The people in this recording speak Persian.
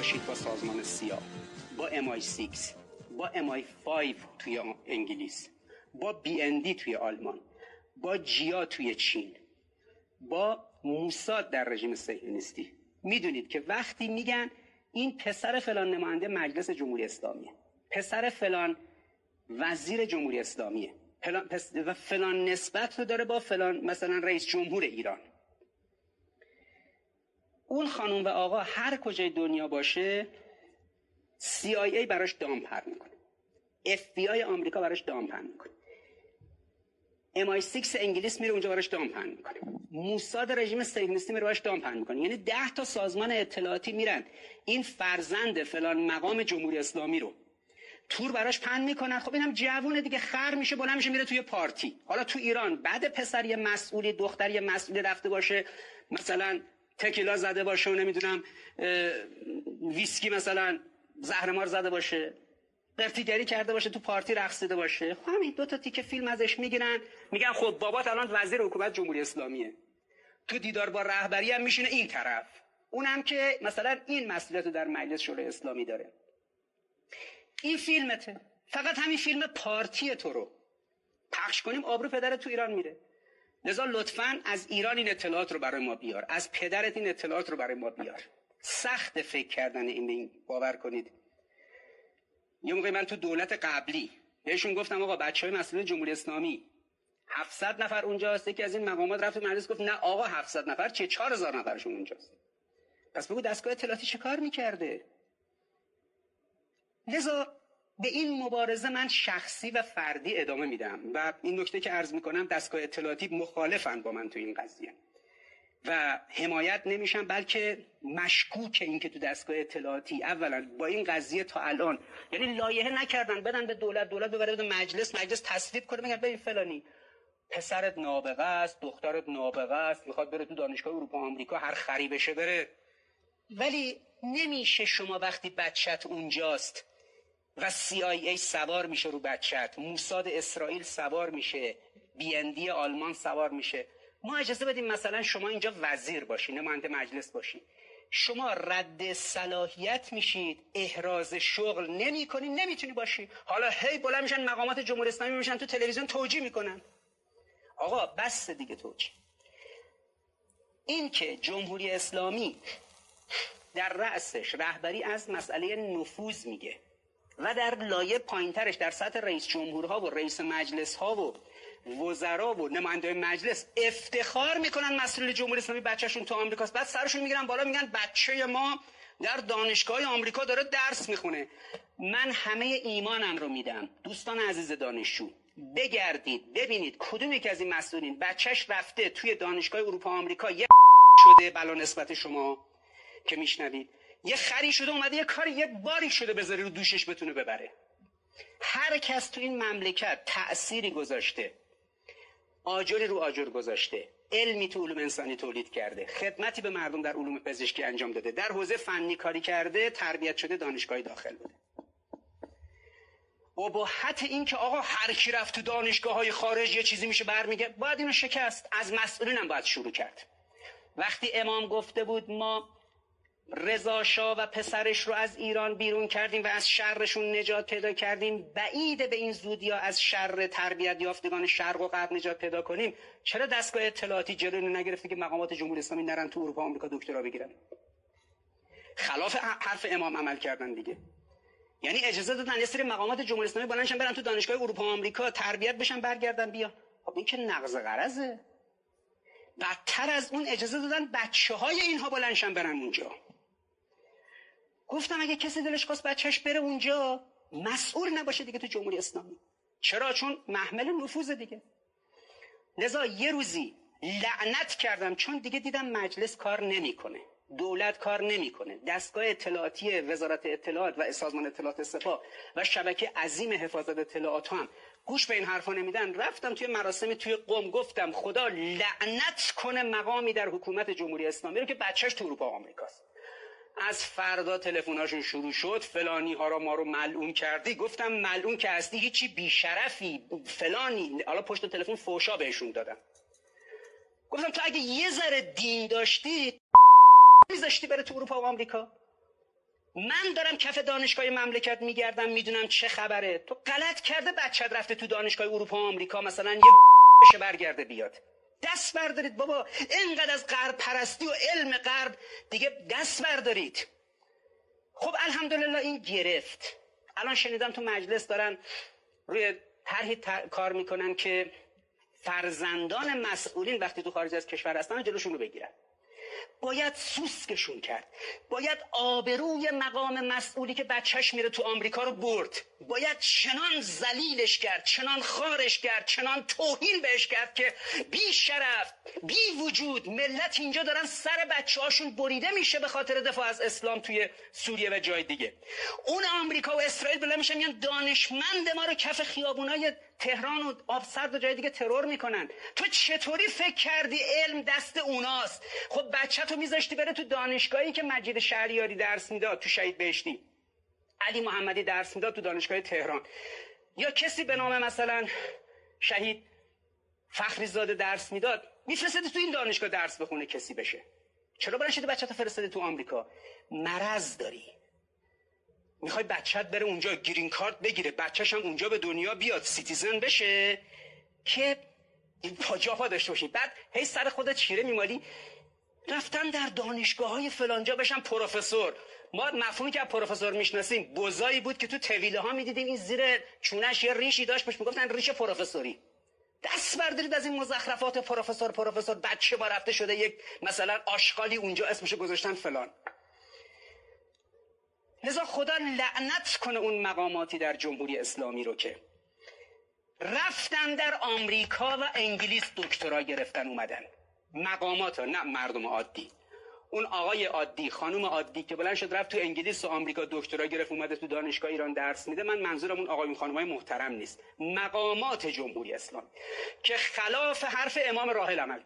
با سازمان سیا با MI6 با MI5 توی انگلیس با BND توی آلمان با جیا توی چین با موساد در رژیم صهیونیستی. می‌دونید که وقتی میگن این پسر فلان نماینده مجلس جمهوری اسلامیه پسر فلان وزیر جمهوری اسلامیه و فلان نسبت رو داره با فلان مثلا رئیس جمهور ایران. اون خانم و آقا هر کجای دنیا باشه CIA براش دام پر می‌کنه. FBI آمریکا براش دام پر می‌کنه. MI6 انگلیس میره اونجا براش دام پر می‌کنه. موساد رژیم صهیونیستی میره براش دام پر می‌کنه. یعنی ده تا سازمان اطلاعاتی میرن. این فرزند فلان مقام جمهوری اسلامی رو. تور براش پن می‌کنن. خب اینم جوونه دیگه. خر میشه بلند میشه میره توی پارتی. حالا تو ایران بعد پسر یه مسئولی دختر یه مسئولی رفته باشه. مثلا تکیلا زده باشه و نمی‌دونم ویسکی مثلا زهرمار زده باشه قرتیگری کرده باشه تو پارتی رقصیده باشه. خب همین دو تا تیکه فیلم ازش می‌گیرن. میگن خب بابات الان وزیر حکومت جمهوری اسلامیه. تو دیدار با رهبری هم میشینه این طرف. اونم که مثلا این مسئولیت رو در مجلس شورای اسلامی داره. این فیلمته. فقط همین فیلم پارتی تو رو. پخش کنیم آبرو پدر تو ایران میره. لذا لطفا از ایران این اطلاعات رو برای ما بیار. از پدرت این اطلاعات رو برای ما بیار. سخت فکر کردن این به باور کنید. یه موقع من تو دولت قبلی بهشون گفتم آقا بچه های جمهوری اسلامی 700 نفر اونجاست. یکی از این مقامات رفت مجلس گفت نه آقا 700 نفر چه 4000 نفرشون اونجاست. پس بگو دستگاه اطلاعاتی چه کار می‌کرده؟ لذا به این مبارزه من شخصی و فردی ادامه میدم و این نکته که عرض می‌کنم دستگاه اطلاعاتی مخالفن با من تو این قضیه. و حمایت نمیشن بلکه مشکوک این که تو دستگاه اطلاعاتی اولا با این قضیه تا الان یعنی لایحه نکردن بدن به دولت دولت ببره به مجلس مجلس تصویب کنه بگن ببین فلانی پسرت نابغه است دخترت نابغه است می‌خواد بره تو دانشگاه اروپا آمریکا هر خری بشه بره. ولی نمیشه شما وقتی بچت اونجاست و CIA سوار میشه رو بچت. موساد اسرائیل سوار میشه. بیندی آلمان سوار میشه. ما اجازه بدیم مثلا شما اینجا وزیر باشی نماینده مجلس باشی شما رد صلاحیت میشید احراز شغل نمی کنی نمی‌تونی باشی. حالا هی بلند میشن مقامات جمهوری اسلامی میشن تو تلویزیون توجیه می‌کنن. آقا بس دیگه توجیه. این که جمهوری اسلامی در رأسش رهبری از مسئله نفوذ میگه. و در لایه پایینترش در سطح رئیس جمهورها و رئیس مجلس ها و وزرا و نماینده مجلس افتخار می‌کنن مسئول جمهوری اسلامی بچهشون تو آمریکاست بعد سرشون می‌گیرن بالا میگن بچه ما در دانشگاه آمریکا داره درس می‌خونه. من همه ایمانم رو میدم. دوستان عزیز دانشجو بگردید ببینید کدوم یکی از این مسئولین بچهش رفته توی دانشگاه اروپا آمریکا یه شده؟ بلا نسبت شما که میشنوید. یه خری شده اومده یه کاری یه باری شده بذاری رو دوشش بتونه ببره. هر کس تو این مملکت تأثیری گذاشته. آجری رو آجر گذاشته. علمی تو علوم انسانی تولید کرده. خدمتی به مردم در علوم پزشکی انجام داده. در حوزه فنی کاری کرده تربیت شده دانشگاه داخل بوده. ابهت این که آقا هر کی رفت تو دانشگاه های خارج یه چیزی میشه برمیگه باید اینو شکست. از مسئولینم باید شروع کرد. وقتی امام گفته بود ما رضا و پسرش رو از ایران بیرون کردیم و از شرشون نجات پیدا کردیم. بعید به این زودی ها از شر تربیت یافتگان شرق و غرب نجات پیدا کنیم. چرا دستگاه اطلاعاتی جلوی نگرفته که مقامات جمهوری اسلامی نرن تو اروپا آمریکا دکترا بگیرن؟ خلاف حرف امام عمل کردن دیگه. یعنی اجازه دادن یه سری مقامات جمهوری اسلامی بلندشن برن تو دانشگاه اروپا آمریکا تربیت بشن برگردن بیا. خب این که نقض قرضه بدتر از اون اجازه دادن بچه های اینها بلنشن برن اونجا. گفتم اگه کسی دلش خواست بچهش بره اونجا مسئول نباشه دیگه تو جمهوری اسلامی. چرا؟ چون محمل نفوذ دیگه. لذا یه روزی لعنت کردم چون دیگه دیدم مجلس کار نمی‌کنه. دولت کار نمی‌کنه. دستگاه اطلاعاتی وزارت اطلاعات و سازمان اطلاعات سپاه و شبکه عظیم حفاظت اطلاعات هم گوش به این حرفا نمیدن. رفتم توی مراسمی توی قم گفتم خدا لعنت کنه مقامی در حکومت جمهوری اسلامی رو که بچهش تو اروپا و آمریکاست. از فردا تلفناشون شروع شد فلانی ها را ما رو ملعون کردی. گفتم ملعون که هستی هیچی بیشرفی فلانی. حالا پشت تلفن فوشا بهشون دادم. گفتم تو اگه یه ذره دین داشتی میذاشتی بره تو اروپا و آمریکا. من دارم کف دانشگاه مملکت میگردم می‌دونم چه خبره. تو غلط کرده بچت رفته تو دانشگاه اروپا و آمریکا مثلا یه بشه برگرده بیاد. دست بردارید بابا. اینقدر از غرب پرستی و علم غرب. دیگه دست بردارید. خب الحمدلله این گرفت. الان شنیدم تو مجلس دارن روی طرحی کار می‌کنن که فرزندان مسئولین وقتی تو خارج از کشور هستن جلوشون رو بگیرن. باید سوسکشون کرد. باید آبروی مقام مسئولی که بچهش میره تو آمریکا رو برد. باید چنان زلیلش کرد چنان خارش کرد چنان توهین بهش کرد که بی شرف بی وجود ملت اینجا دارن سر بچه هاشون بریده میشه به خاطر دفاع از اسلام توی سوریه و جای دیگه. اون آمریکا و اسرائیل بلا میشن میگن دانشمند ما رو کف خیابونای تهران و آبسرد و جای دیگه ترور می‌کنن. تو چطوری فکر کردی علم دست اوناست؟ خب بچه تو میذاشتی بره تو دانشگاهی که مجید شهریاری درس می‌داد تو شهید بهشتی علی محمدی درس می‌داد تو دانشگاه تهران. یا کسی به نام مثلا شهید فخری زاده درس می‌داد میفرسته تو این دانشگاه درس بخونه کسی بشه. چرا شده بچه فرستاده تو آمریکا؟ مرض داری. می‌خوای بچت بره اونجا green card بگیره بچهش هم اونجا به دنیا بیاد citizen بشه. که پاجاپا داشته باشی. بعد هی سر خودت چیره میمالی. رفتن در دانشگاه های فلانجا بشن پروفسور. ما مفهومی که پروفسور می‌شناسیم بزایی بود که تو طویله ها می‌دیدیم این زیر چونش یه ریشی داشت بهش می‌گفتن ریش پروفسوری. دست بردارید از این مزخرفات پروفسور پروفسور. بچه ما رفته شده یک مثلا آشغالی اونجا اسمشو گذاشتن فلان. لذا خدا لعنت کنه اون مقاماتی در جمهوری اسلامی رو که رفتن در آمریکا و انگلیس دکترا گرفتن اومدن. مقامات نه مردم عادی. اون آقای عادی خانم عادی که بلند شد رفت تو انگلیس و آمریکا دکترا گرفت اومده تو دانشگاه ایران درس میده. من منظورم اون آقایون خانمای محترم نیست. مقامات جمهوری اسلامی که خلاف حرف امام راهل عمل